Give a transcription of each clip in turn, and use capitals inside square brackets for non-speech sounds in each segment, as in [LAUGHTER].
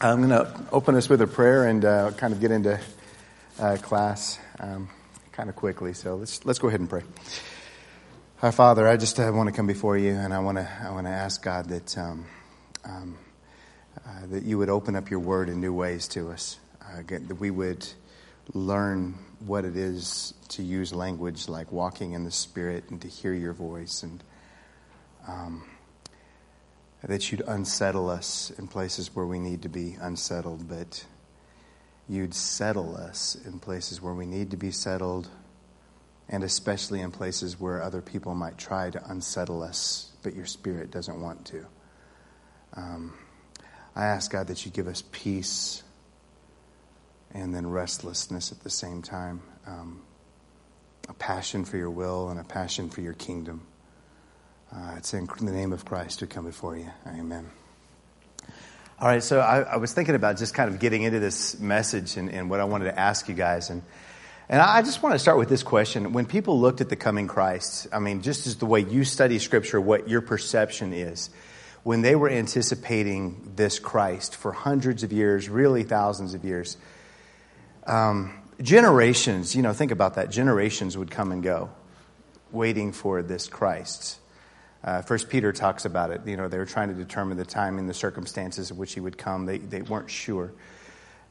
I'm going to open us with a prayer and uh, kind of get into uh, class um, kind of quickly. So let's let's go ahead and pray. Our Father, I just uh, want to come before you, and I want to I want to ask God that um, um, uh, that you would open up your Word in new ways to us, uh, that we would learn what it is to use language like walking in the Spirit and to hear your voice and. That you'd unsettle us in places where we need to be unsettled, but you'd settle us in places where we need to be settled, and especially in places where other people might try to unsettle us, but your spirit doesn't want to. Um, I ask God that you give us peace and then restlessness at the same time, um, a passion for your will and a passion for your kingdom. Uh, it's in the name of Christ we come before you. Amen. All right, so I, I, was thinking about just kind of getting into this message and, and, what I wanted to ask you guys. And, and I just want to start with this question. When people looked at the coming Christ, I mean, just as the way you study Scripture, what your perception is, when they were anticipating this Christ for hundreds of years, really thousands of years, um, generations, you know, think about that, generations would come and go waiting for this Christ. Uh, First Peter talks about it. You know, they were trying to determine the time and the circumstances of which he would come. They, they weren't sure.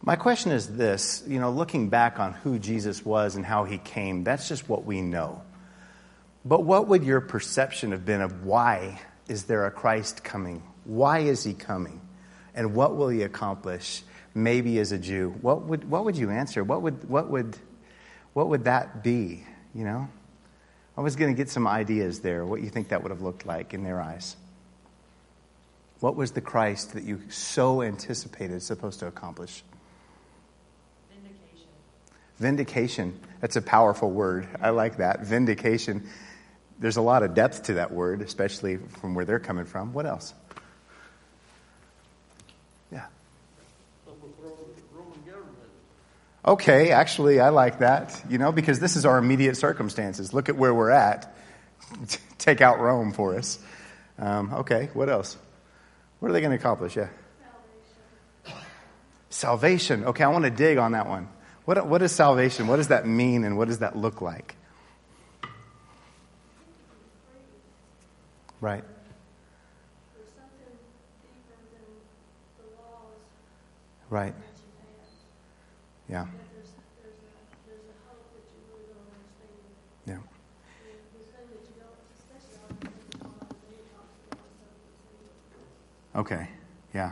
My question is this you know, looking back on who Jesus was and how he came, that's just what we know. But what would your perception have been of why is there a Christ coming? Why is he coming? And what will he accomplish? Maybe as a Jew. What would, what would you answer? What would, what, would, what would that be? You know? I was going to get some ideas there, what you think that would have looked like in their eyes. What was the Christ that you so anticipated supposed to accomplish? Vindication. Vindication. That's a powerful word. I like that. Vindication. There's a lot of depth to that word, especially from where they're coming from. What else? Okay, actually, I like that, you know, because this is our immediate circumstances. Look at where we're at. [LAUGHS] Take out Rome for us. Um, okay, what else? What are they going to accomplish? Yeah. Salvation. salvation. Okay, I want to dig on that one. What, what is salvation? What does that mean and what does that look like? Right. Right. Yeah. Yeah. Okay. Yeah.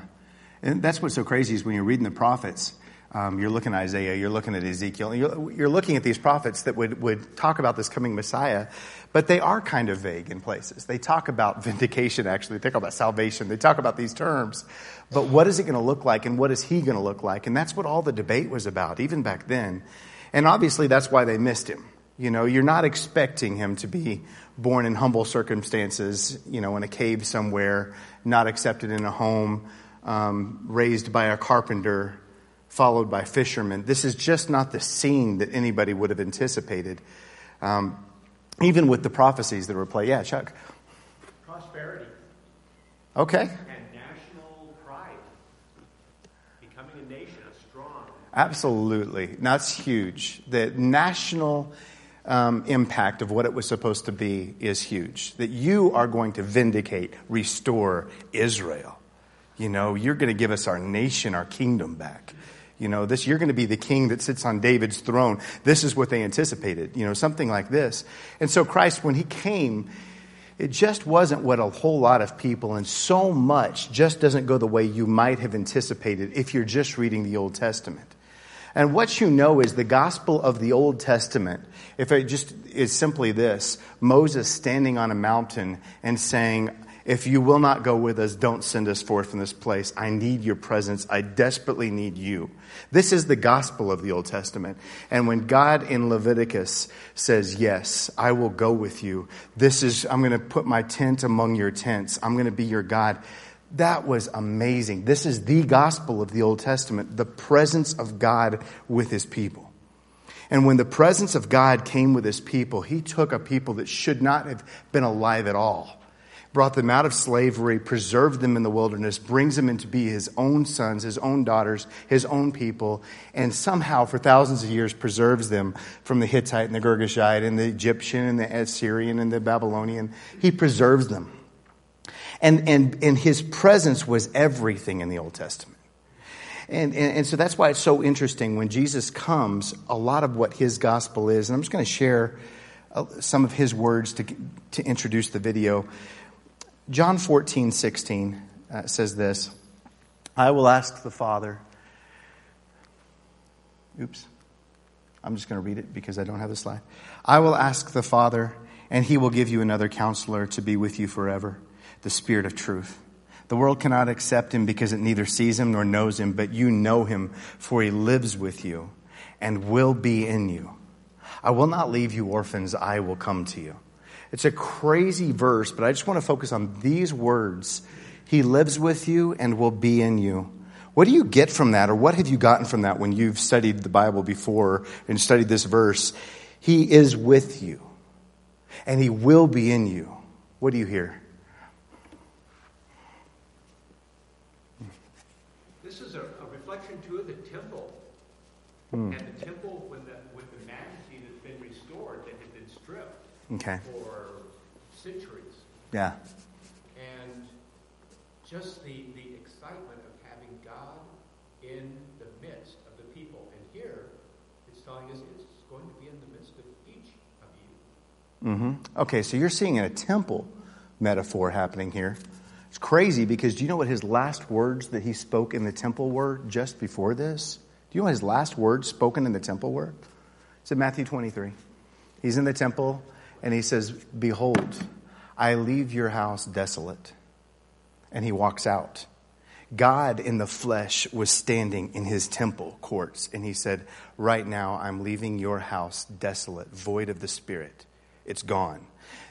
And that's what's so crazy is when you're reading the prophets, um, you're looking at Isaiah, you're looking at Ezekiel, you're, you're, looking at these prophets that would, would talk about this coming Messiah, but they are kind of vague in places. They talk about [LAUGHS] vindication, actually. They talk about salvation. They talk about these terms. But what is it going to look like and what is he going to look like? And that's what all the debate was about, even back then. And obviously, that's why they missed him. You know, you're not expecting him to be born in humble circumstances, you know, in a cave somewhere, not accepted in a home, um, raised by a carpenter, followed by fishermen. This is just not the scene that anybody would have anticipated. Um, even with the prophecies that were played. Yeah, Chuck. Prosperity. Okay. And national pride. Becoming a nation, a strong. Absolutely. That's huge. The national um, impact of what it was supposed to be is huge. That you are going to vindicate, restore Israel. You know, you're going to give us our nation, our kingdom back. You know, this, you're going to be the king that sits on David's throne. This is what they anticipated, you know, something like this. And so Christ, when he came, it just wasn't what a whole lot of people, and so much just doesn't go the way you might have anticipated if you're just reading the Old Testament. And what you know is the gospel of the Old Testament, if it just is simply this Moses standing on a mountain and saying, if you will not go with us, don't send us forth from this place. I need your presence. I desperately need you. This is the gospel of the Old Testament. And when God in Leviticus says, Yes, I will go with you, this is, I'm going to put my tent among your tents, I'm going to be your God. That was amazing. This is the gospel of the Old Testament, the presence of God with his people. And when the presence of God came with his people, he took a people that should not have been alive at all brought them out of slavery, preserved them in the wilderness, brings them in to be his own sons, his own daughters, his own people, and somehow for thousands of years preserves them from the Hittite and the Girgashite and the Egyptian and the Assyrian and the Babylonian. He preserves them. And, and, and his presence was everything in the Old Testament. And, and, and, so that's why it's so interesting when Jesus comes, a lot of what his gospel is, and I'm just going to share uh, some of his words to, to introduce the video. John 14, 16 uh, says this I will ask the Father. Oops. I'm just going to read it because I don't have the slide. I will ask the Father, and he will give you another counselor to be with you forever, the Spirit of truth. The world cannot accept him because it neither sees him nor knows him, but you know him, for he lives with you and will be in you. I will not leave you orphans, I will come to you. It's a crazy verse, but I just want to focus on these words. He lives with you and will be in you. What do you get from that, or what have you gotten from that when you've studied the Bible before and studied this verse? He is with you, and He will be in you. What do you hear? This is a, a reflection, too, of the temple. Hmm. And the temple, with the, with the majesty that's been restored, that had been stripped. Okay. For centuries. Yeah. And just the, the excitement of having God in the midst of the people. And here, it's telling us it's going to be in the midst of each of you. Mm-hmm. Okay, so you're seeing a temple metaphor happening here. It's crazy because do you know what his last words that he spoke in the temple were just before this? You know his last words spoken in the temple were? It's in Matthew 23. He's in the temple and he says, Behold, I leave your house desolate. And he walks out. God in the flesh was standing in his temple courts, and he said, Right now I'm leaving your house desolate, void of the Spirit. It's gone.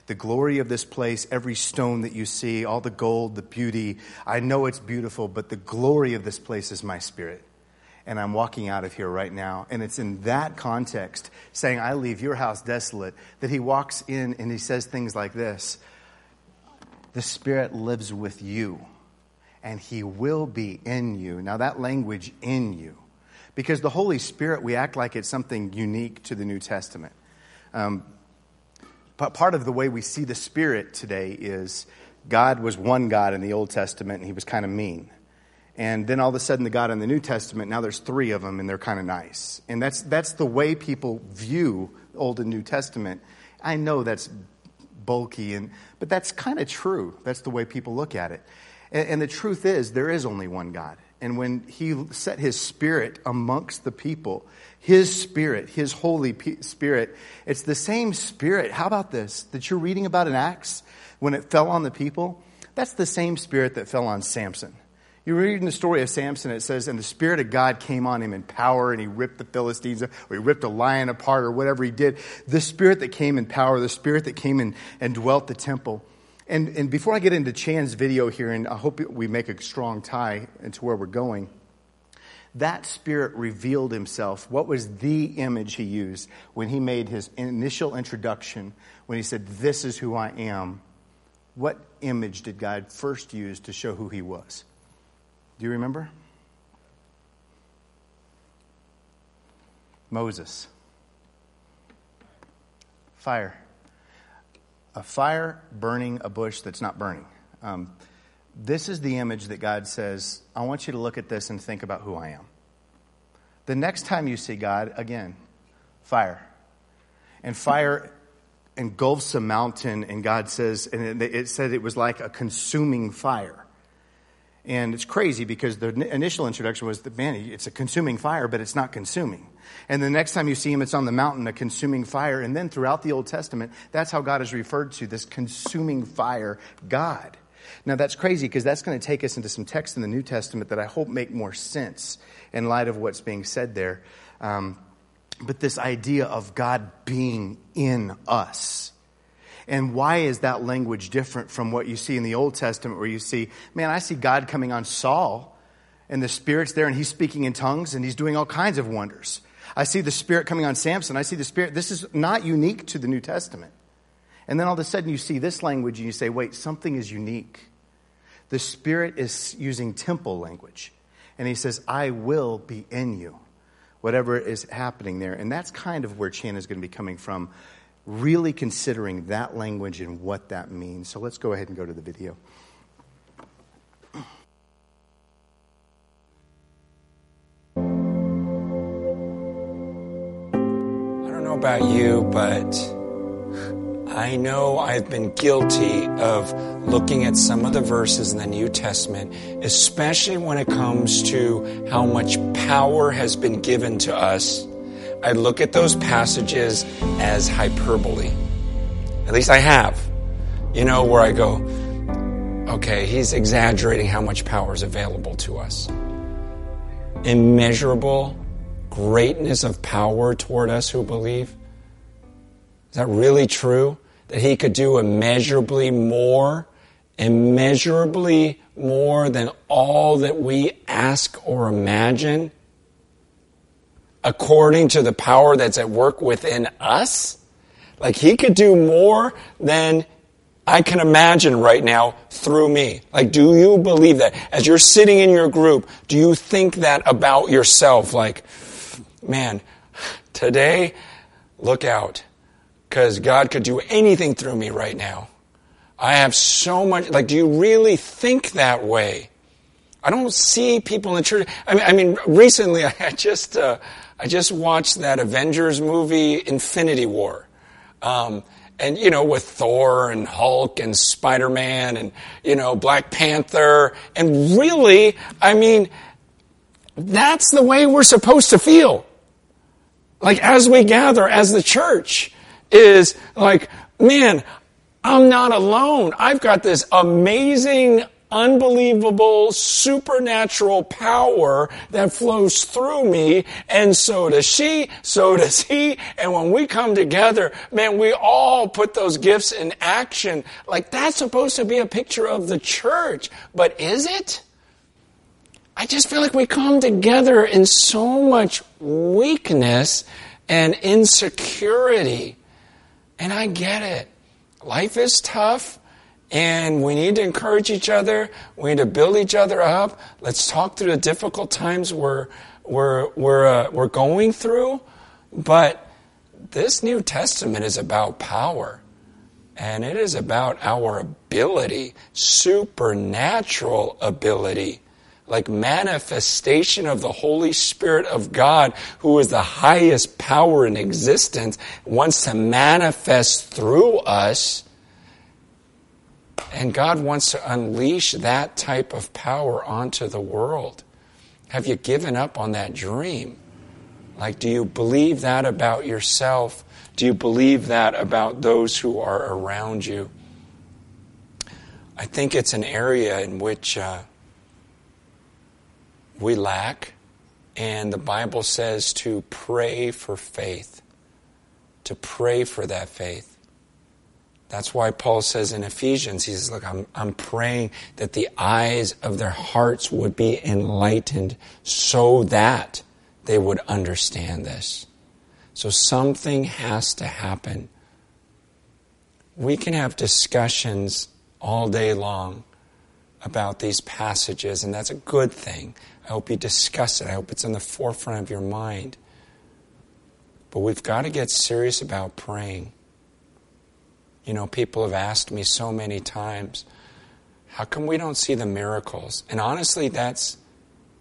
The glory of this place, every stone that you see, all the gold, the beauty, I know it's beautiful, but the glory of this place is my spirit and I'm walking out of here right now. And it's in that context, saying, I leave your house desolate, that he walks in and he says things like this The Spirit lives with you, and he will be in you. Now, that language, in you, because the Holy Spirit, we act like it's something unique to the New Testament. Um, but part of the way we see the Spirit today is God was one God in the Old Testament, and he was kind of mean. And then all of a sudden, the God in the New Testament, now there's three of them, and they're kind of nice. And that's, that's the way people view Old and New Testament. I know that's bulky, and, but that's kind of true. That's the way people look at it. And, and the truth is, there is only one God. And when He set His Spirit amongst the people, His Spirit, His Holy Spirit, it's the same Spirit. How about this? That you're reading about in Acts when it fell on the people? That's the same Spirit that fell on Samson. You read in the story of Samson, it says, and the Spirit of God came on him in power, and he ripped the Philistines, or he ripped a lion apart, or whatever he did. The Spirit that came in power, the Spirit that came in and dwelt the temple. And, and before I get into Chan's video here, and I hope we make a strong tie into where we're going, that Spirit revealed himself. What was the image he used when he made his initial introduction, when he said, This is who I am? What image did God first use to show who he was? Do you remember? Moses. Fire. A fire burning a bush that's not burning. Um, this is the image that God says, I want you to look at this and think about who I am. The next time you see God, again, fire. And fire engulfs a mountain, and God says, and it said it was like a consuming fire. And it's crazy because the initial introduction was that, man, it's a consuming fire, but it's not consuming. And the next time you see him, it's on the mountain, a consuming fire. And then throughout the Old Testament, that's how God is referred to, this consuming fire God. Now that's crazy because that's going to take us into some texts in the New Testament that I hope make more sense in light of what's being said there. Um, but this idea of God being in us. And why is that language different from what you see in the Old Testament, where you see, man, I see God coming on Saul, and the Spirit's there, and he's speaking in tongues, and he's doing all kinds of wonders. I see the Spirit coming on Samson. I see the Spirit. This is not unique to the New Testament. And then all of a sudden you see this language and you say, wait, something is unique. The Spirit is using temple language. And he says, I will be in you, whatever is happening there. And that's kind of where Chan is going to be coming from, really considering that language and what that means. So let's go ahead and go to the video. I don't know about you, but I know I've been guilty of looking at some of the verses in the New Testament, especially when it comes to how much power has been given to us. I look at those passages as hyperbole. At least I have. You know, where I go, okay, he's exaggerating how much power is available to us. Immeasurable greatness of power toward us who believe. Is that really true? That he could do immeasurably more, immeasurably more than all that we ask or imagine, according to the power that's at work within us? Like he could do more than I can imagine right now through me. Like, do you believe that? As you're sitting in your group, do you think that about yourself? Like, man, today, look out because God could do anything through me right now. I have so much, like, do you really think that way? I don't see people in the church. I mean, I mean recently [LAUGHS] I just, uh, I just watched that Avengers movie, Infinity War. Um, and, you know, with Thor and Hulk and Spider Man and, you know, Black Panther. And really, I mean, that's the way we're supposed to feel. Like, as we gather as the church is like, man, I'm not alone. I've got this amazing, unbelievable, supernatural power that flows through me, and so does she, so does he. And when we come together, man, we all put those gifts in action. Like that's supposed to be a picture of the church, but is it? I just feel like we come together in so much weakness and insecurity. And I get it. Life is tough, and we need to encourage each other. We need to build each other up. Let's talk through the difficult times we're, we're, we're, uh, we're going through. But this New Testament is about power. And it is about our ability, supernatural ability like manifestation of the Holy Spirit of God, who is the highest power in existence, wants to manifest through us. And God wants to unleash that type of power onto the world. Have you given up on that dream? Like, do you believe that about yourself? Do you believe that about those who are around you? I think it's an area in which. Uh, we lack, and the Bible says to pray for faith, to pray for that faith. That's why Paul says in Ephesians, he says, Look, I'm, I'm praying that the eyes of their hearts would be enlightened so that they would understand this. So something has to happen. We can have discussions all day long about these passages, and that's a good thing. I hope you discuss it. I hope it's in the forefront of your mind. But we've got to get serious about praying. You know, people have asked me so many times, how come we don't see the miracles? And honestly, that's,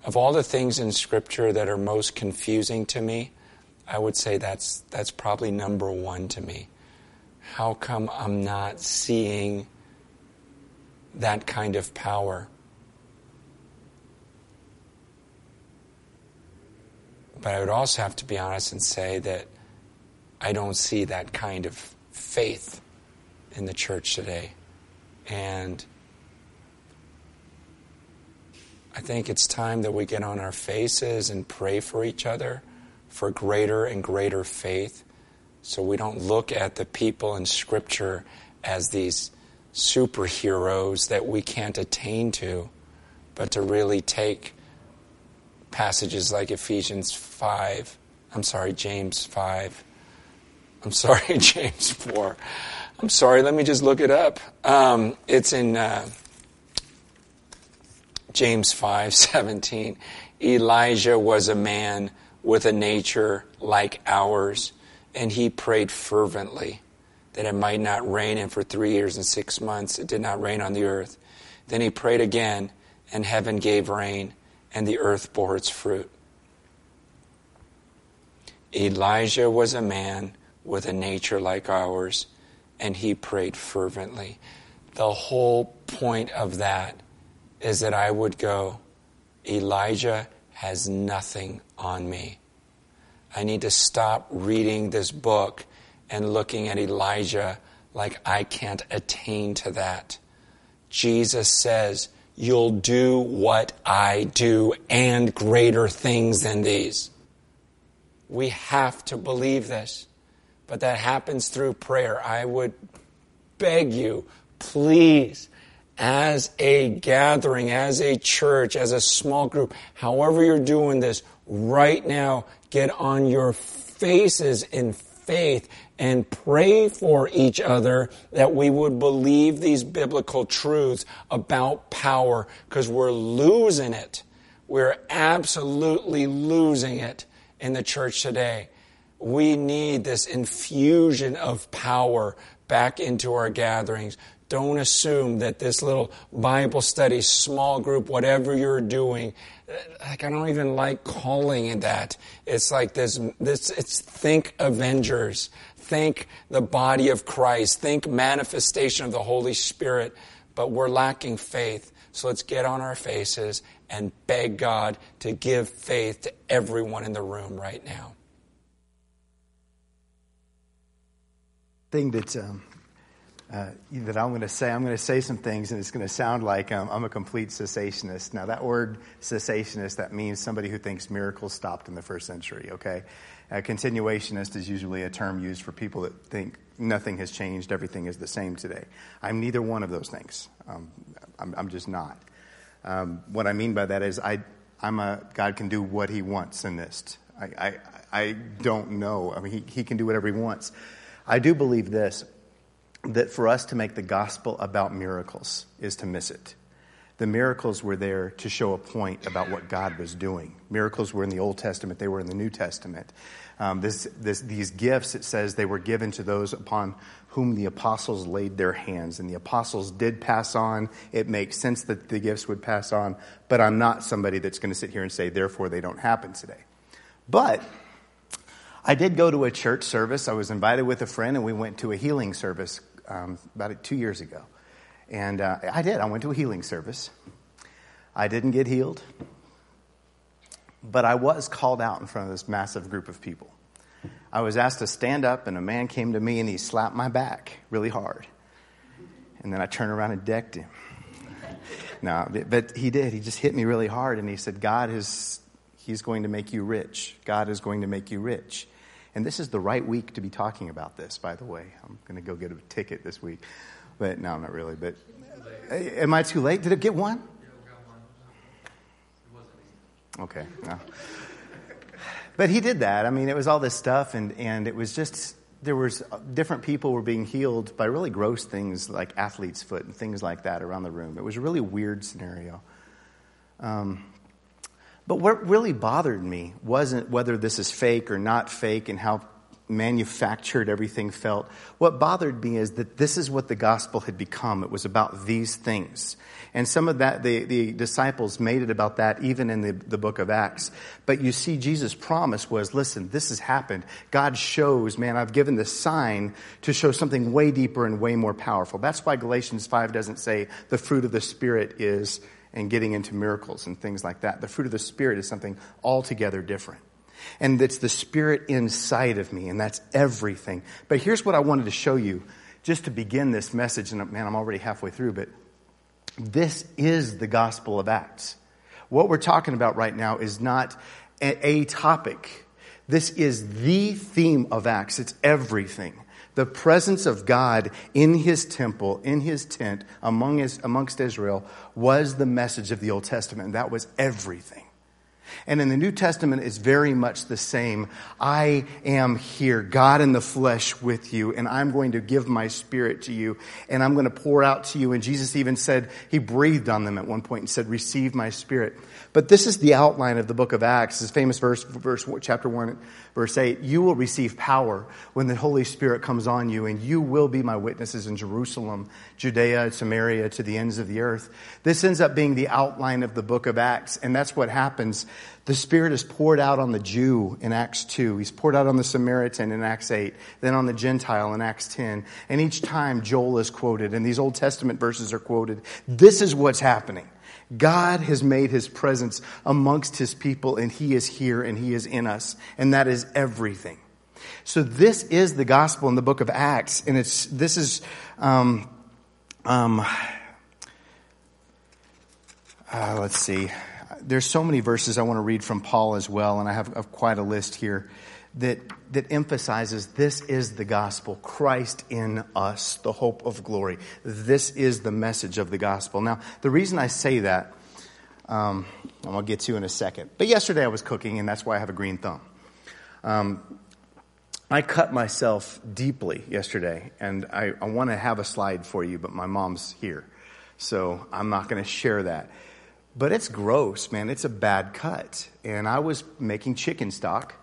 of all the things in Scripture that are most confusing to me, I would say that's, that's probably number one to me. How come I'm not seeing that kind of power? But I would also have to be honest and say that I don't see that kind of faith in the church today. And I think it's time that we get on our faces and pray for each other for greater and greater faith so we don't look at the people in Scripture as these superheroes that we can't attain to, but to really take passages like Ephesians 5, I'm sorry, James 5, I'm sorry, [LAUGHS] James 4, I'm sorry, let me just look it up. Um, it's in uh, James 5 17. Elijah was a man with a nature like ours, and he prayed fervently that it might not rain, and for three years and six months it did not rain on the earth. Then he prayed again, and heaven gave rain, and the earth bore its fruit. Elijah was a man with a nature like ours, and he prayed fervently. The whole point of that is that I would go, Elijah has nothing on me. I need to stop reading this book and looking at Elijah like I can't attain to that. Jesus says, You'll do what I do and greater things than these. We have to believe this. But that happens through prayer. I would beg you, please, as a gathering, as a church, as a small group, however you're doing this, right now, get on your faces in faith and pray for each other that we would believe these biblical truths about power because we're losing it. We're absolutely losing it in the church today. We need this infusion of power back into our gatherings. Don't assume that this little Bible study, small group, whatever you're doing, like I don't even like calling it that. It's like this, this, it's think Avengers. Think the body of Christ. Think manifestation of the Holy Spirit. But we're lacking faith. So let's get on our faces and beg God to give faith to everyone in the room right now. Thing that um, uh, that I'm going to say. I'm going to say some things, and it's going to sound like um, I'm a complete cessationist. Now, that word cessationist that means somebody who thinks miracles stopped in the first century. Okay, a continuationist is usually a term used for people that think nothing has changed, everything is the same today. I'm neither one of those things. Um, I'm, I'm, just not. Um, what I mean by that is I, I'm a God can do what He wants in this. I, I, I don't know. I mean, he, he can do whatever He wants. I do believe this that for us to make the gospel about miracles is to miss it. The miracles were there to show a point about what God was doing. Miracles were in the Old Testament, they were in the New Testament. Um, this, this, these gifts, it says, they were given to those upon whom the apostles laid their hands. And the apostles did pass on. It makes sense that the gifts would pass on, but I'm not somebody that's going to sit here and say, therefore, they don't happen today. But I did go to a church service. I was invited with a friend, and we went to a healing service um, about two years ago. And uh, I did. I went to a healing service. I didn't get healed, but I was called out in front of this massive group of people. I was asked to stand up, and a man came to me and he slapped my back really hard. And then I turned around and decked him. [LAUGHS] no, but he did. He just hit me really hard, and he said, God is, he's going to make you rich. God is going to make you rich. And this is the right week to be talking about this, by the way. I'm going to go get a ticket this week. But no, not really. But am I too late? Did it get one? Okay. No. But he did that. I mean, it was all this stuff, and, and it was just there was different people were being healed by really gross things like athlete's foot and things like that around the room. It was a really weird scenario. Um, but what really bothered me wasn't whether this is fake or not fake and how manufactured everything felt. What bothered me is that this is what the gospel had become. It was about these things. And some of that, the, the disciples made it about that even in the, the book of Acts. But you see, Jesus' promise was, listen, this has happened. God shows, man, I've given the sign to show something way deeper and way more powerful. That's why Galatians 5 doesn't say the fruit of the Spirit is and getting into miracles and things like that. The fruit of the Spirit is something altogether different. And it's the Spirit inside of me, and that's everything. But here's what I wanted to show you just to begin this message, and man, I'm already halfway through, but this is the Gospel of Acts. What we're talking about right now is not a, topic. This is the theme of Acts. It's everything. The presence of God in his temple, in his tent, among his, amongst Israel, was the message of the Old Testament. And that was everything. And in the New Testament, it's very much the same. I am here, God in the flesh with you, and I'm going to give my spirit to you, and I'm going to pour out to you. And Jesus even said, He breathed on them at one point and said, Receive my spirit. But this is the outline of the book of Acts, this famous verse, verse chapter 1, verse 8. You will receive power when the Holy Spirit comes on you, and you will be my witnesses in Jerusalem, Judea, Samaria, to the ends of the earth. This ends up being the outline of the book of Acts, and that's what happens. The Spirit is poured out on the Jew in Acts 2. He's poured out on the Samaritan in Acts 8, then on the Gentile in Acts 10. And each time Joel is quoted, and these Old Testament verses are quoted. This is what's happening. God has made his presence amongst his people, and he is here and he is in us. And that is everything. So this is the gospel in the book of Acts, and it's this is um, um, uh, let's see. There's so many verses I want to read from Paul as well, and I have, have quite a list here that, that emphasizes this is the gospel, Christ in us, the hope of glory. This is the message of the gospel. Now, the reason I say that, um, I'm going to get to in a second. But yesterday I was cooking, and that's why I have a green thumb. Um, I cut myself deeply yesterday, and I, I want to have a slide for you, but my mom's here. So I'm not going to share that. But it's gross, man. It's a bad cut. And I was making chicken stock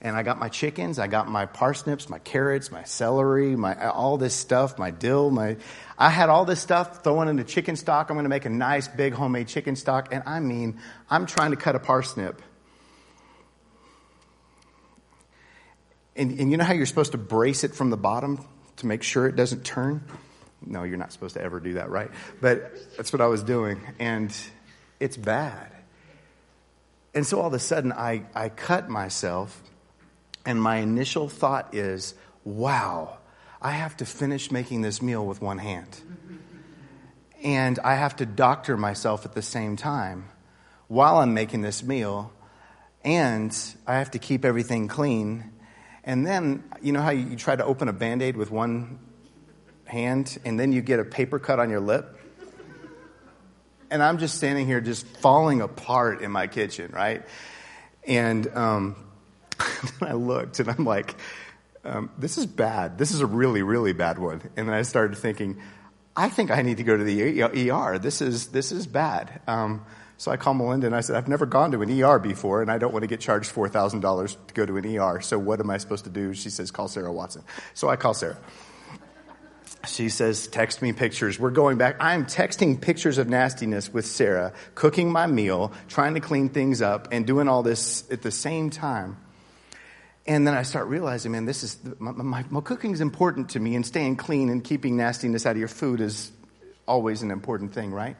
and I got my chickens, I got my parsnips, my carrots, my celery, my all this stuff, my dill, my I had all this stuff thrown into chicken stock. I'm going to make a nice big homemade chicken stock, and I mean, I'm trying to cut a parsnip. And, and you know how you're supposed to brace it from the bottom to make sure it doesn't turn? No, you're not supposed to ever do that, right? But that's what I was doing, and it's bad. And so all of a sudden, I, I cut myself and my initial thought is, wow, I have to finish making this meal with one hand. And I have to doctor myself at the same time while I'm making this meal. And I have to keep everything clean. And then, you know how you try to open a band aid with one hand and then you get a paper cut on your lip? And I'm just standing here just falling apart in my kitchen, right? And um, [LAUGHS] I looked and I'm like, um, this is bad. This is a really, really bad one. And then I started thinking, I think I need to go to the ER. This is, this is bad. Um, so I called Melinda and I said, I've never gone to an ER before and I don't want to get charged $4,000 to go to an ER. So what am I supposed to do? She says, call Sarah Watson. So I call Sarah. She says, text me pictures. We're going back. I'm texting pictures of nastiness with Sarah, cooking my meal, trying to clean things up, and doing all this at the same time. And then I start realizing, man, this is my, my, my cooking is important to me, and staying clean and keeping nastiness out of your food is always an important thing, right?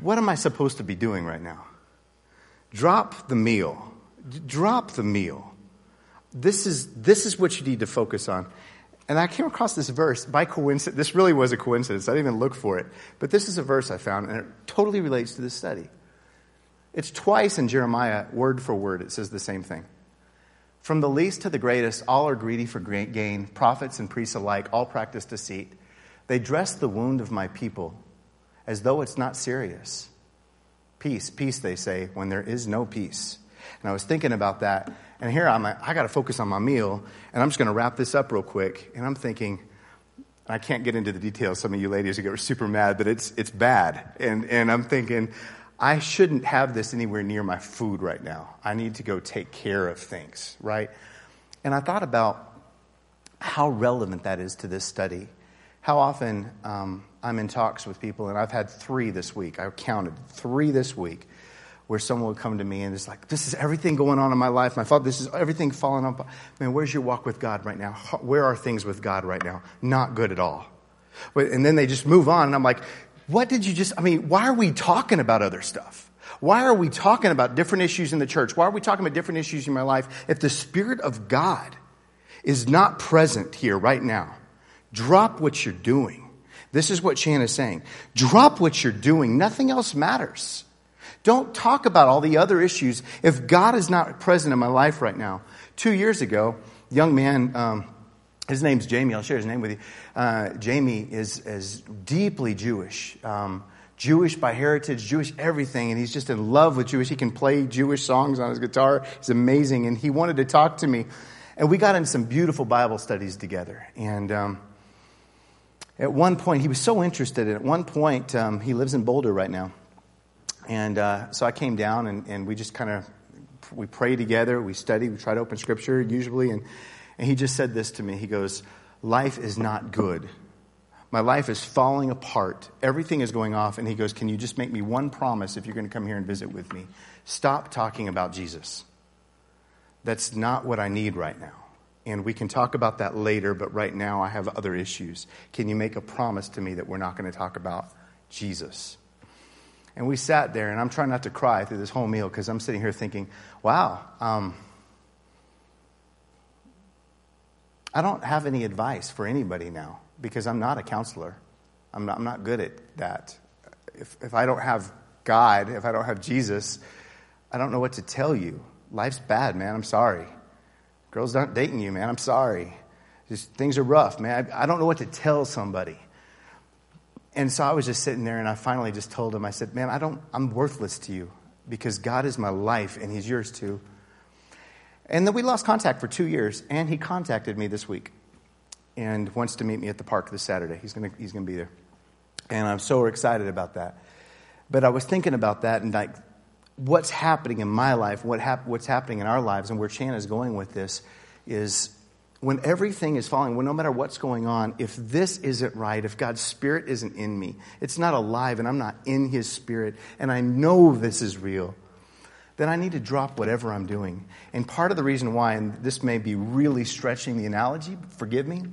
What am I supposed to be doing right now? Drop the meal. D- drop the meal. This is, this is what you need to focus on. And I came across this verse by coincidence. This really was a coincidence. I didn't even look for it. But this is a verse I found, and it totally relates to this study. It's twice in Jeremiah, word for word, it says the same thing. From the least to the greatest, all are greedy for gain. Prophets and priests alike all practice deceit. They dress the wound of my people as though it's not serious. Peace, peace, they say, when there is no peace. And I was thinking about that, and here I'm, I got to focus on my meal, and I'm just going to wrap this up real quick. And I'm thinking, I can't get into the details. Some of you ladies are super mad, but it's, it's bad. And, and I'm thinking, I shouldn't have this anywhere near my food right now. I need to go take care of things, right? And I thought about how relevant that is to this study. How often um, I'm in talks with people, and I've had three this week. I counted three this week, where someone would come to me and it's like, "This is everything going on in my life. My fault. This is everything falling up. Man, where's your walk with God right now? Where are things with God right now? Not good at all." And then they just move on, and I'm like, what did you just, I mean, why are we talking about other stuff? Why are we talking about different issues in the church? Why are we talking about different issues in my life if the Spirit of God is not present here right now? Drop what you're doing. This is what Chan is saying. Drop what you're doing. Nothing else matters. Don't talk about all the other issues if God is not present in my life right now. Two years ago, young man, um, his name's Jamie. I'll share his name with you. Uh, Jamie is, is deeply Jewish. Um, Jewish by heritage, Jewish everything, and he's just in love with Jewish. He can play Jewish songs on his guitar. He's amazing, and he wanted to talk to me. And we got in some beautiful Bible studies together. And um, at one point, he was so interested. At one point, um, he lives in Boulder right now. And uh, so I came down, and, and we just kind of we pray together, we study, we try to open Scripture usually. And, and he just said this to me. He goes, "Life is not good." My life is falling apart. Everything is going off. And he goes, Can you just make me one promise if you're going to come here and visit with me? Stop talking about Jesus. That's not what I need right now. And we can talk about that later, but right now I have other issues. Can you make a promise to me that we're not going to talk about Jesus? And we sat there, and I'm trying not to cry through this whole meal because I'm sitting here thinking, wow, um, I don't have any advice for anybody now because I'm not a counselor. I'm not, I'm not good at that. If, if I don't have God, if I don't have Jesus, I don't know what to tell you. Life's bad, man. I'm sorry. Girls aren't dating you, man. I'm sorry. Just, things are rough, man. I, I don't know what to tell somebody. And so I was just sitting there and I finally just told him, I said, man, I don't, I'm worthless to you because God is my life and he's yours too. And then we lost contact for two years and he contacted me this week and wants to meet me at the park this Saturday. He's going he's gonna be there. And I'm so excited about that. But I was thinking about that and like what's happening in my life, what hap- what's happening in our lives, and where Chan is going with this is when everything is falling, when no matter what's going on, if this isn't right, if God's Spirit isn't in me, it's not alive, and I'm not in His Spirit, and I know this is real, then I need to drop whatever I'm doing. And part of the reason why, and this may be really stretching the analogy, forgive me,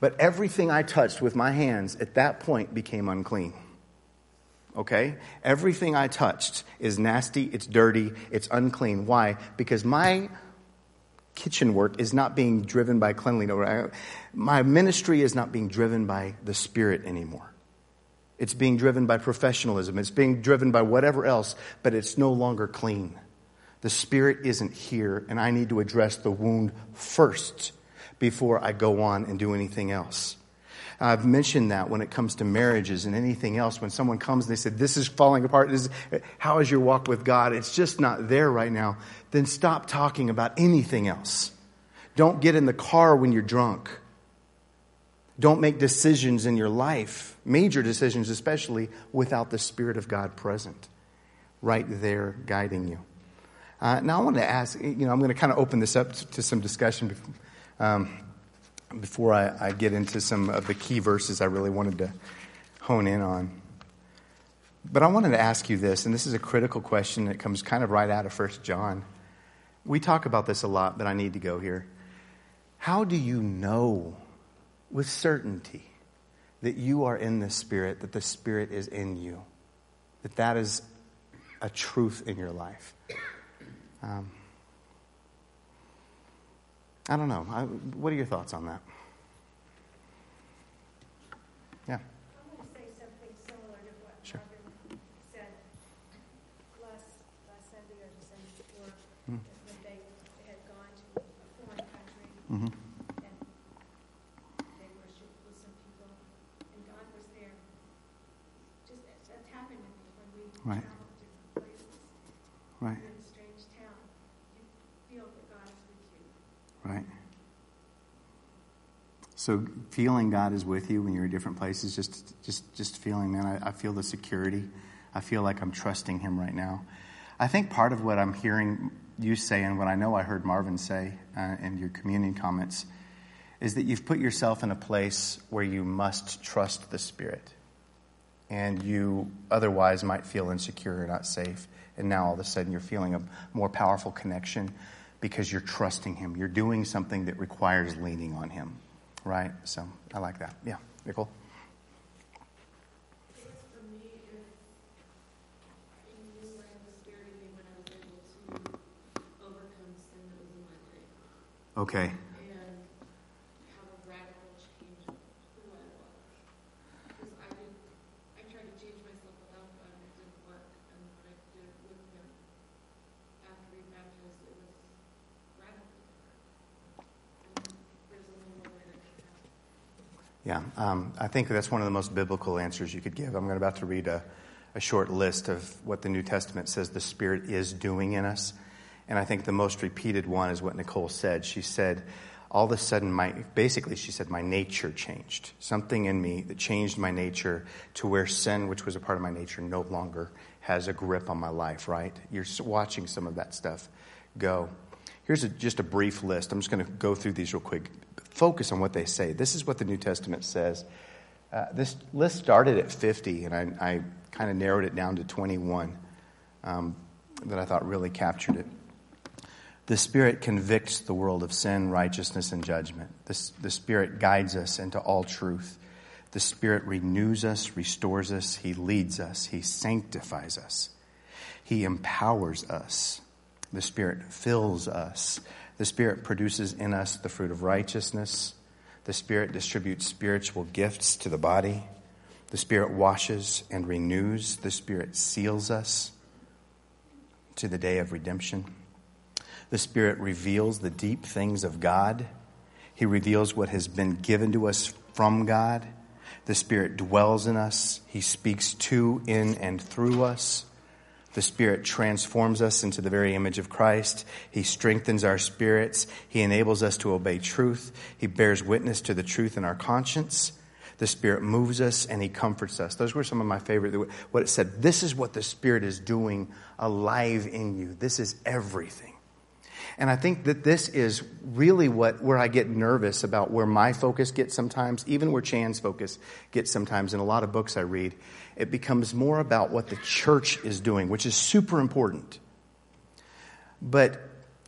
but everything I touched with my hands at that point became unclean. Okay? Everything I touched is nasty, it's dirty, it's unclean. Why? Because my kitchen work is not being driven by cleanliness. My ministry is not being driven by the Spirit anymore. It's being driven by professionalism. It's being driven by whatever else, but it's no longer clean. The Spirit isn't here, and I need to address the wound first before I go on and do anything else. I've mentioned that when it comes to marriages and anything else. When someone comes and they say, This is falling apart, this is, how is your walk with God? It's just not there right now. Then stop talking about anything else. Don't get in the car when you're drunk. Don't make decisions in your life, major decisions especially, without the Spirit of God present, right there guiding you. Uh, now, I want to ask you know, I'm going to kind of open this up to some discussion um, before I, I get into some of the key verses I really wanted to hone in on. But I wanted to ask you this, and this is a critical question that comes kind of right out of 1 John. We talk about this a lot, but I need to go here. How do you know with certainty that you are in the Spirit, that the Spirit is in you, that that is a truth in your life? Um, I don't know. I, what are your thoughts on that? Yeah. I'm going to say something similar to what sure. Marvin said last, last Sunday or the Sunday before, mm-hmm. when they had gone to a foreign country. Mm-hmm. And they worshiped with some people, and God was there. Just that's happened when we right. Right. Right. So feeling God is with you when you're in different places, just just just feeling, man, I, I feel the security. I feel like I'm trusting Him right now. I think part of what I'm hearing you say, and what I know I heard Marvin say uh, in your communion comments, is that you've put yourself in a place where you must trust the Spirit, and you otherwise might feel insecure or not safe. And now all of a sudden you're feeling a more powerful connection because you're trusting Him. You're doing something that requires leaning on Him, right? So I like that. Yeah, Nicole? Okay. Yeah, um, I think that's one of the most biblical answers you could give. I'm about to read a, a short list of what the New Testament says the Spirit is doing in us. And I think the most repeated one is what Nicole said. She said, all of a sudden, my, basically, she said, my nature changed. Something in me that changed my nature to where sin, which was a part of my nature, no longer has a grip on my life, right? You're watching some of that stuff go. Here's a, just a brief list. I'm just going to go through these real quick. Focus on what they say. This is what the New Testament says. Uh, this list started at 50, and I, I kind of narrowed it down to 21 um, that I thought really captured it. The Spirit convicts the world of sin, righteousness, and judgment. The, the Spirit guides us into all truth. The Spirit renews us, restores us, He leads us, He sanctifies us, He empowers us. The Spirit fills us. The Spirit produces in us the fruit of righteousness. The Spirit distributes spiritual gifts to the body. The Spirit washes and renews. The Spirit seals us to the day of redemption. The Spirit reveals the deep things of God. He reveals what has been given to us from God. The Spirit dwells in us. He speaks to, in, and through us. The Spirit transforms us into the very image of Christ. He strengthens our spirits. He enables us to obey truth. He bears witness to the truth in our conscience. The Spirit moves us and He comforts us. Those were some of my favorite. What it said, this is what the Spirit is doing alive in you. This is everything. And I think that this is really what where I get nervous about where my focus gets sometimes, even where Chan's focus gets sometimes in a lot of books I read. It becomes more about what the church is doing, which is super important. But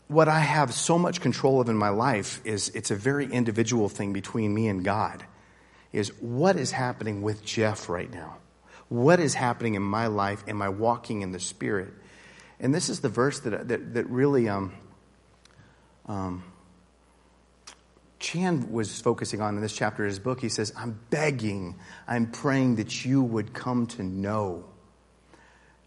what I have so much control of in my life is it's a very individual thing between me and God. Is what is happening with Jeff right now? What is happening in my life? Am I walking in the Spirit? And this is the verse that, that, that really um, um, Chan was focusing on in this chapter of his book. He says, I'm begging, I'm praying that you would come to know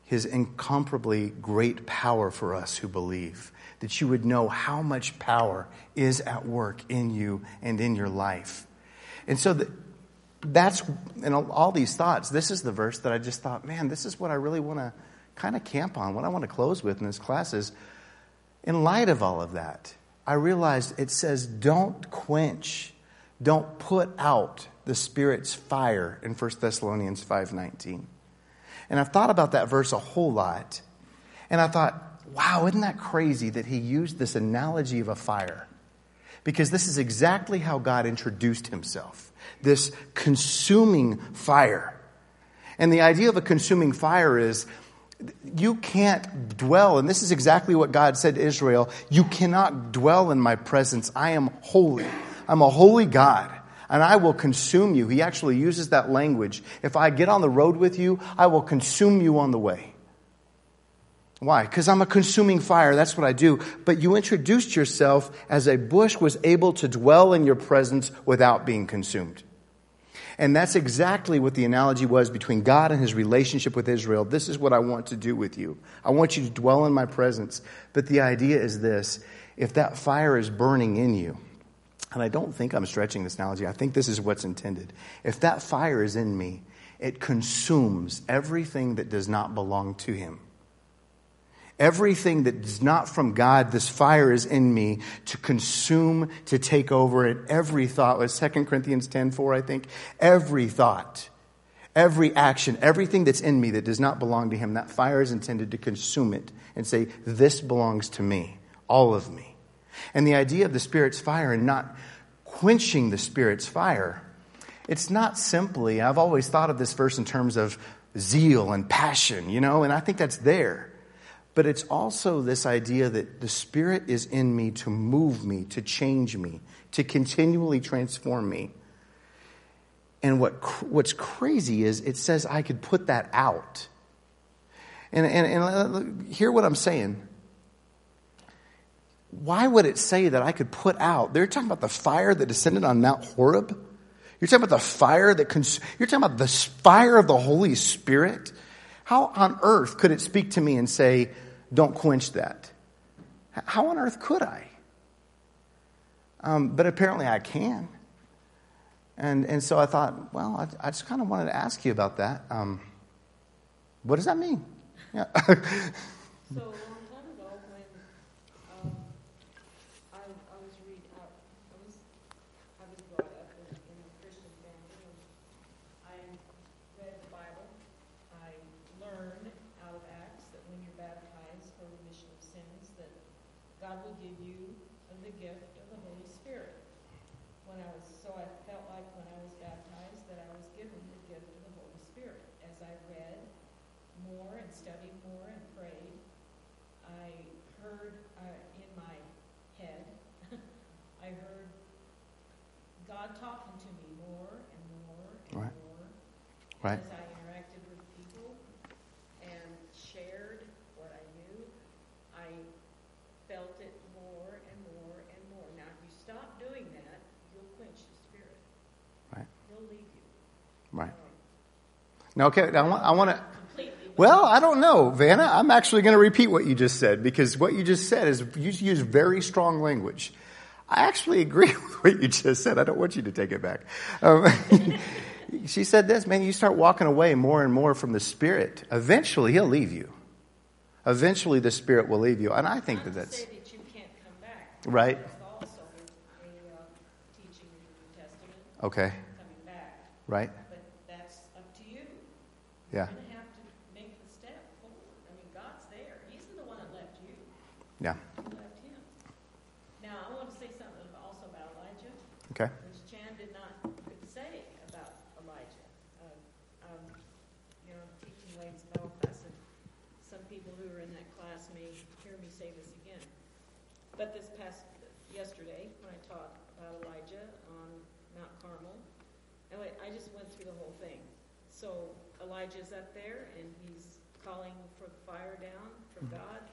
his incomparably great power for us who believe, that you would know how much power is at work in you and in your life. And so the, that's, and all these thoughts, this is the verse that I just thought, man, this is what I really want to kind of camp on. What I want to close with in this class is, in light of all of that, I realized it says, don't quench, don't put out the Spirit's fire in 1 Thessalonians 5.19. And I've thought about that verse a whole lot. And I thought, wow, isn't that crazy that he used this analogy of a fire? Because this is exactly how God introduced himself this consuming fire. And the idea of a consuming fire is you can't dwell, and this is exactly what God said to Israel you cannot dwell in my presence. I am holy. I'm a holy God, and I will consume you. He actually uses that language. If I get on the road with you, I will consume you on the way. Why? Because I'm a consuming fire. That's what I do. But you introduced yourself as a bush was able to dwell in your presence without being consumed. And that's exactly what the analogy was between God and his relationship with Israel. This is what I want to do with you. I want you to dwell in my presence. But the idea is this if that fire is burning in you, and I don't think I'm stretching this analogy, I think this is what's intended. If that fire is in me, it consumes everything that does not belong to him. Everything that is not from God, this fire is in me to consume, to take over it. Every thought was 2 Corinthians 10 4, I think. Every thought, every action, everything that's in me that does not belong to Him, that fire is intended to consume it and say, This belongs to me, all of me. And the idea of the Spirit's fire and not quenching the Spirit's fire, it's not simply, I've always thought of this verse in terms of zeal and passion, you know, and I think that's there. But it's also this idea that the Spirit is in me to move me, to change me, to continually transform me. And what, what's crazy is it says I could put that out. And, and, and hear what I'm saying. Why would it say that I could put out? They're talking about the fire that descended on Mount Horeb. You're talking about the fire that, cons- you're talking about the fire of the Holy Spirit. How on earth could it speak to me and say, don't quench that. How on earth could I? Um, but apparently I can. And, and so I thought, well, I, I just kind of wanted to ask you about that. Um, What does that mean? Yeah. [LAUGHS] So a long time ago, when um, I, I was read, I, I was I was brought up in, in a Christian family, and I read the Bible. I learned out of Acts that when you're baptized for remission of sins, that God will give you the gift of the Holy Spirit. When I was so I felt like when I was baptized that I was given the gift of the Holy Spirit. As I read more and studied more and prayed, I heard uh, in my head, I heard God talking to me more and more and Right. more Right. as I interacted with people and shared what I knew. I felt it more and more and more. Now, if you stop doing that, you'll quench the Spirit. Right. He'll leave you. Right. Now, okay, I want, I want to. Well, I don't know, Vanna. I'm actually going to repeat what you just said because what you just said is you use very strong language. I actually [LAUGHS] agree with what you just said. I don't want you to take it back. Um, [LAUGHS] she said this, man, you start walking away more and more from the Spirit. Eventually, He'll leave you. Eventually, the Spirit will leave you. And I think that that's say that you can't come back. right. There's uh, teaching in the New Testament Okay. coming back, Right. but that's up to you. Yeah. You're going to have to make the step forward. I mean, God's there. He's the one that left you. Yeah. Left him. Now, I want to say something also about Elijah, Okay. which Chan did not say about Elijah. Uh, um, you know, teaching Wayne's Bible class, and some people who are in that class may hear me say this again. But this past yesterday, when I taught about Elijah on Mount Carmel, and I I just went through the whole thing. So Elijah's up there, and he's calling for the fire down from God.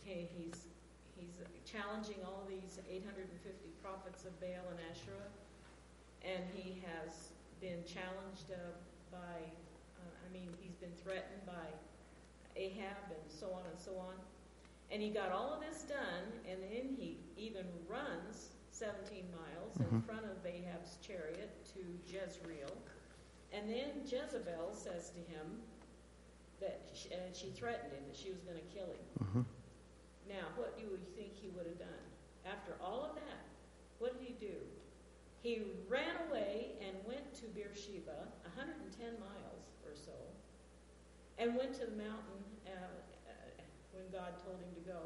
He, he's he's challenging all these 850 prophets of Baal and Asherah, and he has been challenged uh, by, uh, I mean, he's been threatened by Ahab and so on and so on. And he got all of this done, and then he even runs 17 miles in front of Ahab's chariot to Jezreel. And then Jezebel says to him that she, and she threatened him that she was going to kill him. hmm Now, what do you think he would have done? After all of that, what did he do? He ran away and went to Beersheba, 110 miles or so, and went to the mountain uh, uh, when God told him to go,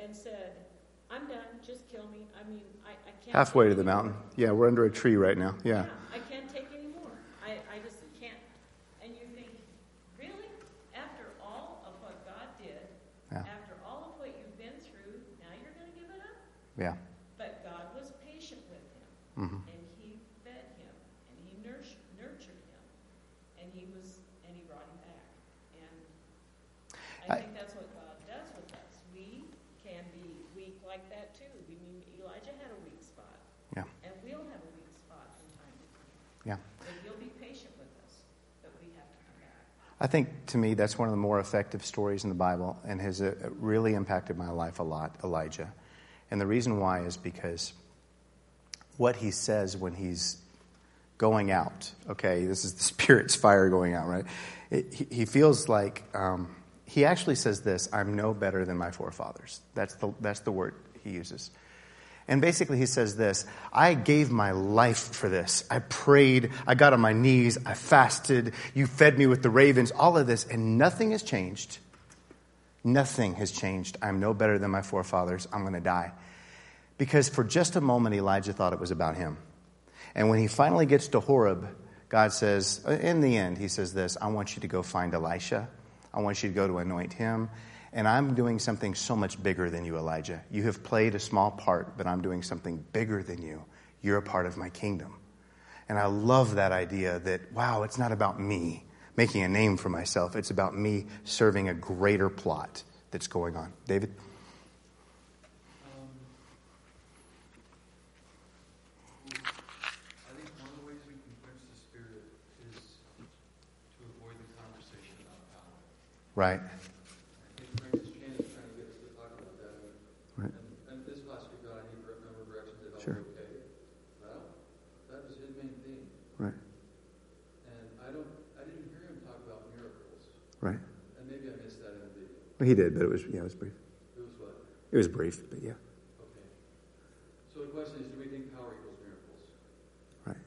and said, I'm done, just kill me. I mean, I, I can't. Halfway to the mountain. Yeah, we're under a tree right now. Yeah. I can't take any more. I, I just can't. And you think, really? After all of what God did, Yeah. after all of what you've been through, now you're going to give it up? Yeah. But God was patient with him, hmm and He fed him, and He nurtured, nurtured him, and He was, and He brought him back. And I, I- think that's what God does with us. We can be weak like that too. We mean Elijah had a weak spot, Yeah. and we'll have a weak spot from time to time. Yeah. But He'll be patient with us, but we have to come back. I think to me that's one of the more effective stories in the Bible and has uh, really impacted my life a lot, Elijah. And the reason why is because what he says when he's going out, okay, this is the [LAUGHS] Spirit's fire going out, right? It, he, he feels like, um, he actually says this I'm no better than my forefathers. That's the, that's the word he uses. And basically, he says this I gave my life for this. I prayed. I got on my knees. I fasted. You fed me with the ravens, all of this, and nothing has changed. Nothing has changed. I'm no better than my forefathers. I'm going to die. Because for just a moment, Elijah thought it was about him. And when he finally gets to Horeb, God says, uh, in the end, he says this I want you to go find Elisha. I want you to go to anoint him. And I'm doing something so much bigger than you, Elijah. You have played a small part, but I'm doing something bigger than you. You're a part of my kingdom. And I love that idea that, wow, it's not about me making a name for myself. It's about me serving a greater plot that's going on. David? Um, I think one of the ways we can quench the spirit is to avoid the conversation about power. Right. I think Francis Chan is trying to get us to talk about that. And, Right. and, and this last week, God, I need to remember directions that Sure. I'll be okay. Well, that was his main theme. Right. And I don't, I didn't hear him talk about miracles. Well, he did, but it was yeah, it was brief. It was what? It was brief, but yeah, Okay. So the question is, do we think power equals miracles? right.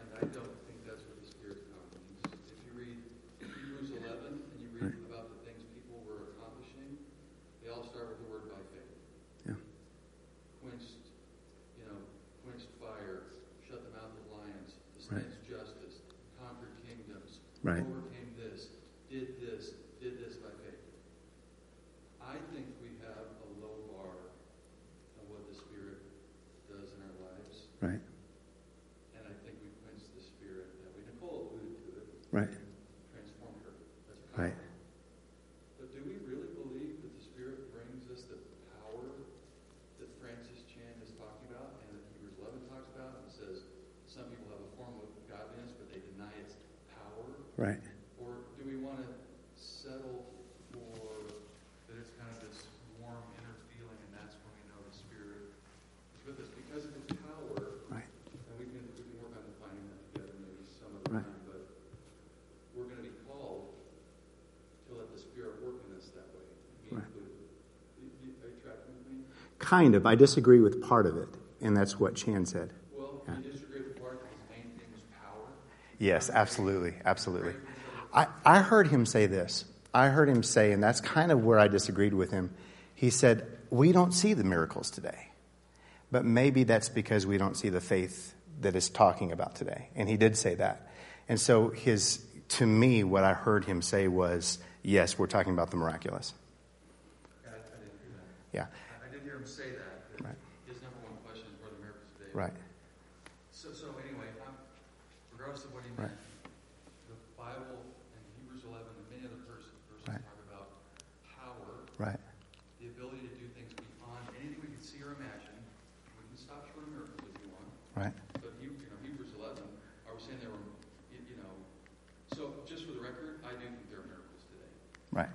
And I don't think that's what the Spirit power means. If you read Hebrews 11 and you read about the things people were accomplishing, they all start with the word by faith. Yeah. Quenched, you know, quenched fire, shut the mouth of lions, dispensed justice, conquered kingdoms, Right. overcame this, did this, did this by faith. I think we have a low bar of what the Spirit does in our lives. Right. And I think we quenched the spirit that we, Nicole alluded to it, Right. transformed her. That's Right. power. But do we really believe that the spirit brings us the power that Francis Chan is talking about and that Hebrews 11 talks about and says some people have a form of godliness but they deny its power? Right. Or do we want to settle for that it's kind of this warm inner feeling and that's when we know the spirit is with us because of its power? Right. And we can, we can work on defining that together maybe some other Right. time, but we're going to be called to let the Spirit work in us that way. Me Right. included. You- you- Are you tracking with me? Kind of. I disagree with part of it, and that's what Chan said. Well, Yeah. you disagree with part that his main thing was power. Yes, absolutely, absolutely. I, I heard him say this. I heard him say, and that's kind of where I disagreed with him. He said, We don't see the miracles today. But maybe that's because we don't see the faith that is talking about today. And he did say that. And so his to me, what I heard him say was, Yes, we're talking about the miraculous. I, I didn't hear that. Yeah. I, I did hear him say that. that Right. His number one question is where the miracles today. Right. So, so anyway, I'm, regardless of what he Right. meant, the Bible and Hebrews 11 and many other verses, verses Right. talk about power, Right. the ability to do things beyond anything we can see or imagine. We can stop short of miracles if you want. Right. But you, you know, Hebrews 11, are we saying there were, you, you know, so just for the record, I do think there are miracles today. Right.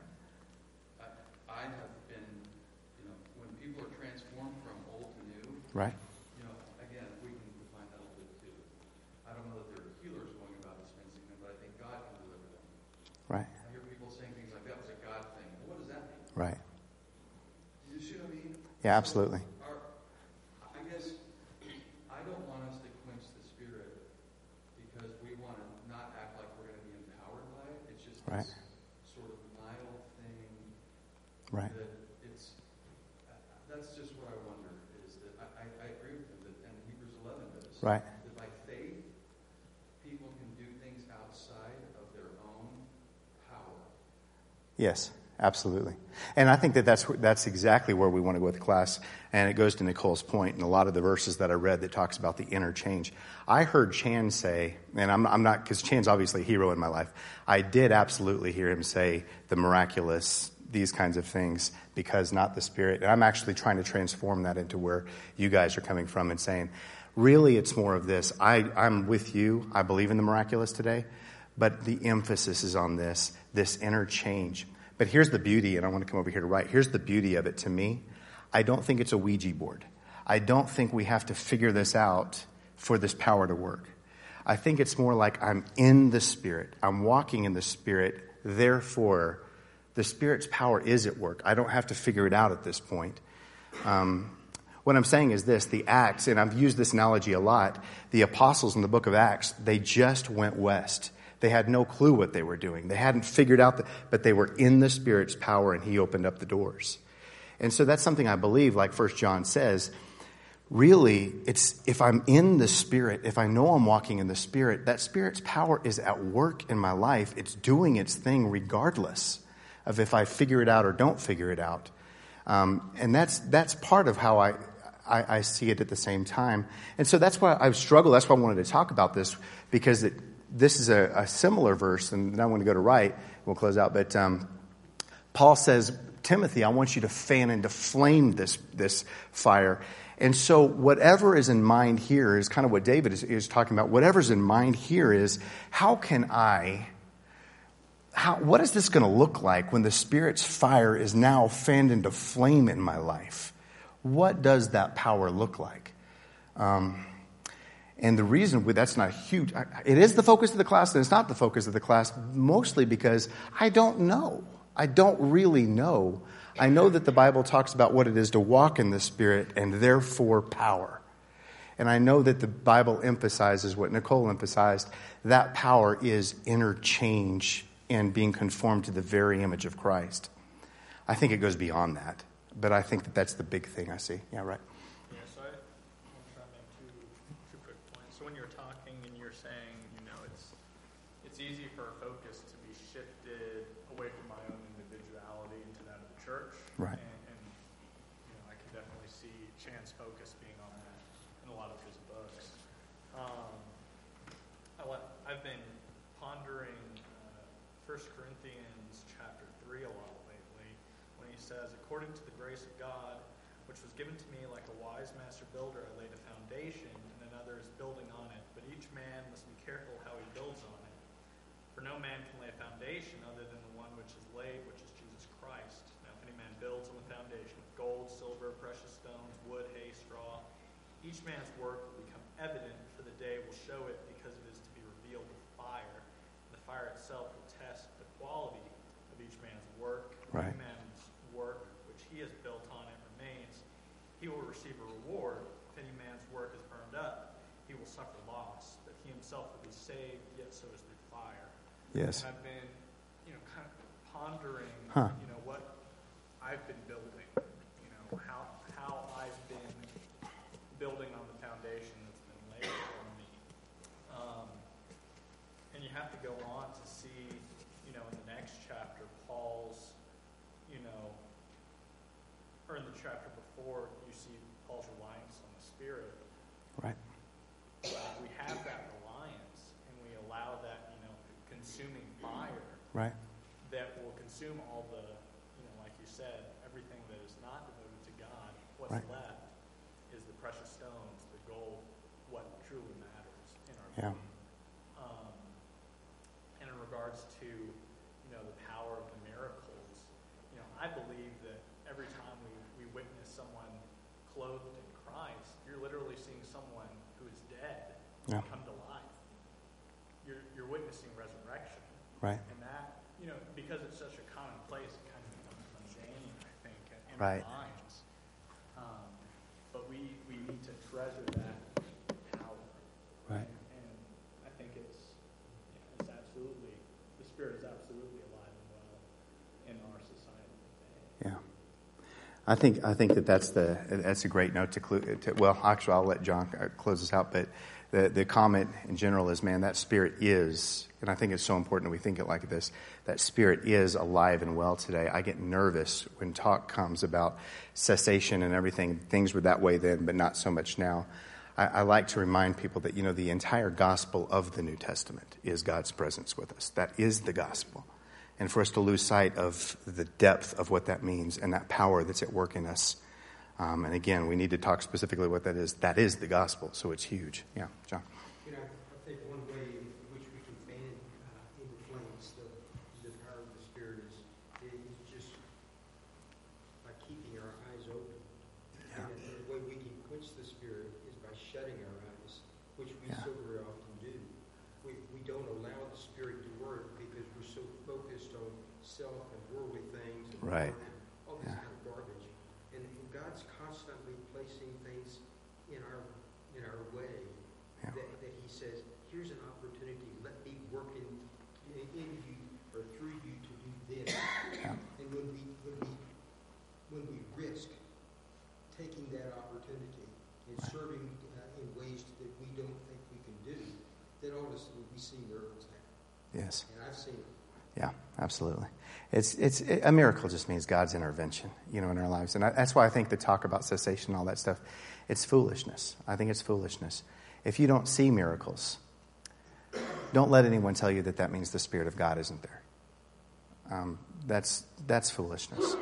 I, I have been, you know, when people are transformed from old to new, Right. you know, again, we can define that a little bit too. I don't know that there are healers going about dispensing them, but I think God can deliver them. Right. I hear people saying things like that was a God thing. Well, what does that mean? Right. You see what I mean? Yeah, absolutely. Our, I guess I don't want us to quench the spirit because we want to not act like we're going to be empowered by it. It's just Right. this sort of mild thing Right. that it's. That's just what I wonder is that I, agree with him that, and Hebrews 11 does. Right. That by faith, people can do things outside of their own power. Yes, absolutely. And I think that that's, that's exactly where we want to go with the class. And it goes to Nicole's point in a lot of the verses that I read that talks about the interchange. I heard Chan say, and I'm, I'm not, because Chan's obviously a hero in my life. I did absolutely hear him say the miraculous, these kinds of things, because not the Spirit. And I'm actually trying to transform that into where you guys are coming from and saying, really, it's more of this. I, I'm with you. I believe in the miraculous today. But the emphasis is on this, this interchange. But here's the beauty, and I want to come over here to write. Here's the beauty of it to me. I don't think it's a Ouija board. I don't think we have to figure this out for this power to work. I think it's more like I'm in the Spirit. I'm walking in the Spirit. Therefore, the Spirit's power is at work. I don't have to figure it out at this point. Um, what I'm saying is this the Acts, and I've used this analogy a lot, the apostles in the book of Acts, they just went west. They had no clue what they were doing. They hadn't figured out, that, but they were in the Spirit's power, and He opened up the doors. And so that's something I believe, like First John says. Really, it's if I'm in the Spirit, if I know I'm walking in the Spirit, that Spirit's power is at work in my life. It's doing its thing regardless of if I figure it out or don't figure it out. Um, and that's, that's part of how I, I, I see it at the same time. And so that's why I've struggled. That's why I wanted to talk about this because it, this is a, a similar verse, and then I want to go to right. We'll close out. But um, Paul says, Timothy, I want you to fan into flame this, this fire. And so, whatever is in mind here is kind of what David is, is talking about. Whatever's in mind here is how can I, how, what is this going to look like when the Spirit's fire is now fanned into flame in my life? What does that power look like? Um, and the reason that's not huge, it is the focus of the class, and it's not the focus of the class, mostly because I don't know. I don't really know. I know that the Bible talks about what it is to walk in the Spirit and therefore power. And I know that the Bible emphasizes what Nicole emphasized that power is interchange and being conformed to the very image of Christ. I think it goes beyond that, but I think that that's the big thing I see. Yeah, right. Yeah, so I, I'm trying to make two, two quick points. So when you're talking and you're saying, you know, it's it's easy for focus to be shifted away from my own individuality into that of the church. Right. And, and you know, I can definitely see Chan's focus being on that in a lot of his books. Um, I let, I've been pondering uh, 1 Corinthians chapter 3 a lot lately when he says, According to the grace of God, which was given to me like a wise master builder, I laid a foundation, and another is building on it. But each man must be careful how he builds on it. For no man can lay a foundation other than the one which is laid, which is Jesus Christ. Now, if any man builds on the foundation with gold, silver, precious stones, wood, hay, straw, each man's work will become evident, for the day will show it, because it is to be revealed with fire. The fire itself will test the quality of each man's work. If Right. any man's work which he has built on it remains, he will receive a reward. If any man's work is burned up, he will suffer loss, but he himself will be saved, yet so is through fire. Yes. And I've been, you know, kind of pondering, Huh. you know, what I've been building, you know, how how I've been building on the foundation that's been laid for me. Um, and you have to go on to see, you know, in the next chapter, Paul's, you know, or in the chapter before, you see Paul's reliance on the Spirit. Right. Like, we have that reliance, and we allow that, you know, consuming fire Right. that will consume all the, you know, like you said, everything that is not devoted to God. What's Right. left is the precious stones, the gold, what truly matters in our Yeah. Um, and in regards to, you know, the power of the miracles, you know, I believe that every time we, we witness someone clothed in Christ, you're literally seeing someone who is dead Yeah. come to life. You're, you're witnessing resurrection. Right. And that, you know, because it's such a commonplace, it kind of becomes mundane, I think, in Right. our minds. Um, but we, we need to treasure that power. Right. And, and I think it's, yeah, it's absolutely, the Spirit is absolutely alive and well in our society today. Yeah. I think I think that that's the that's a great note to, clu- to well actually I'll let John uh, close this out but the the comment in general is man that spirit is and I think it's so important that we think it like this that spirit is alive and well today. I get nervous when talk comes about cessation and everything. Things were that way then but not so much now. I, I like to remind people that you know the entire gospel of the New Testament is God's presence with us. That is the gospel and for us to lose sight of the depth of what that means and that power that's at work in us. Um, and again, we need to talk specifically what that is. That is the gospel, so it's huge. Yeah, John. You know, I think one way in which we can fan uh, into flames the, the power of the Spirit is, is just by keeping our eyes open. Yeah. And the way we can quench the Spirit is by shutting our eyes, which we Yeah. so very often do. We, we don't allow the Spirit to work because we're so focused on self and worldly things and Right. all this Yeah. kind of garbage. And God's constantly placing things in our in our way Yeah. that, that He says, "Here's an opportunity. Let me work in, in, in you or through you to do this." Yeah. And when we when we when we risk taking that opportunity and serving uh, in ways that we don't think we can do, then all of a sudden we see miracles happen. Yes. And I've seen it. Yeah, absolutely. It's, it's, a miracle just means God's intervention, you know, in our lives. And I, that's why I think the talk about cessation and all that stuff, it's foolishness. I think it's foolishness. If you don't see miracles, don't let anyone tell you that that means the Spirit of God isn't there. Um, that's, that's foolishness.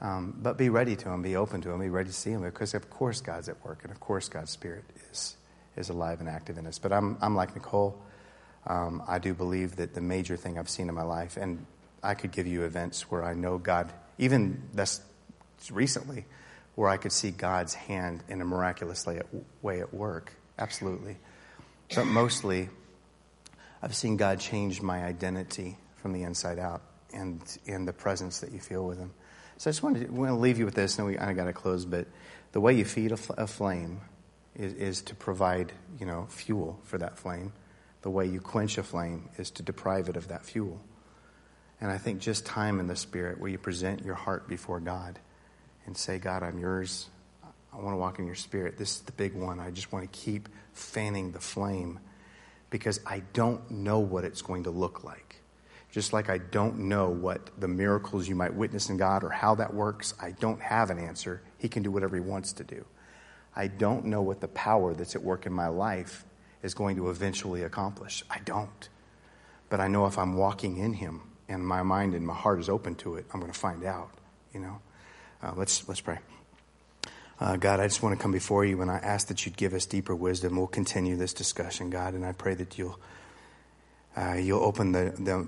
Um, but be ready to Him, be open to Him, be ready to see Him, because of course God's at work, and of course God's Spirit is, is alive and active in us. But I'm, I'm like Nicole. Um, I do believe that the major thing I've seen in my life, and I could give you events where I know God, even that's recently, where I could see God's hand in a miraculous way at, work. Absolutely. But mostly, I've seen God change my identity from the inside out and, and the presence that you feel with Him. So I just want to, want to leave you with this, and we I got to close, but the way you feed a, fl- a flame is, is to provide, you know, fuel for that flame. The way you quench a flame is to deprive it of that fuel. And I think just time in the Spirit where you present your heart before God and say, God, I'm yours. I want to walk in your Spirit. This is the big one. I just want to keep fanning the flame because I don't know what it's going to look like. Just like I don't know what the miracles you might witness in God or how that works, I don't have an answer. He can do whatever He wants to do. I don't know what the power that's at work in my life is going to eventually accomplish. I don't. But I know if I'm walking in Him and my mind and my heart is open to it, I'm going to find out. You know. Uh, let's let's pray. Uh, God, I just want to come before you and I ask that you'd give us deeper wisdom. We'll continue this discussion, God, and I pray that you'll uh, you'll open the, the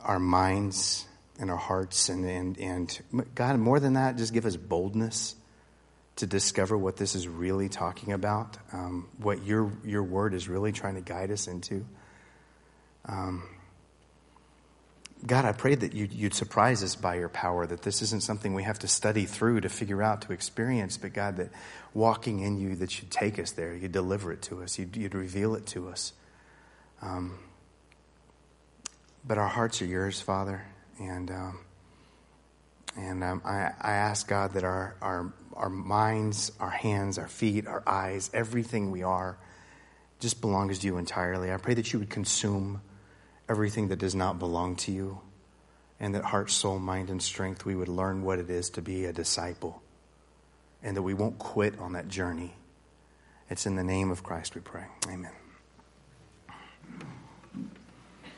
our minds and our hearts and, and and God, more than that, just give us boldness to discover what this is really talking about, um, what your your word is really trying to guide us into. Um, God, I pray that you'd, you'd, surprise us by your power, that this isn't something we have to study through to figure out, to experience, but God, that walking in you, that you'd take us there, you'd deliver it to us, you'd, you'd reveal it to us. Um, but our hearts are yours, Father, and um, and um, I, I ask God that our, our our minds, our hands, our feet, our eyes, everything we are, just belongs to you entirely. I pray that you would consume everything that does not belong to you, and that heart, soul, mind, and strength, we would learn what it is to be a disciple, and that we won't quit on that journey. It's in the name of Christ we pray. Amen.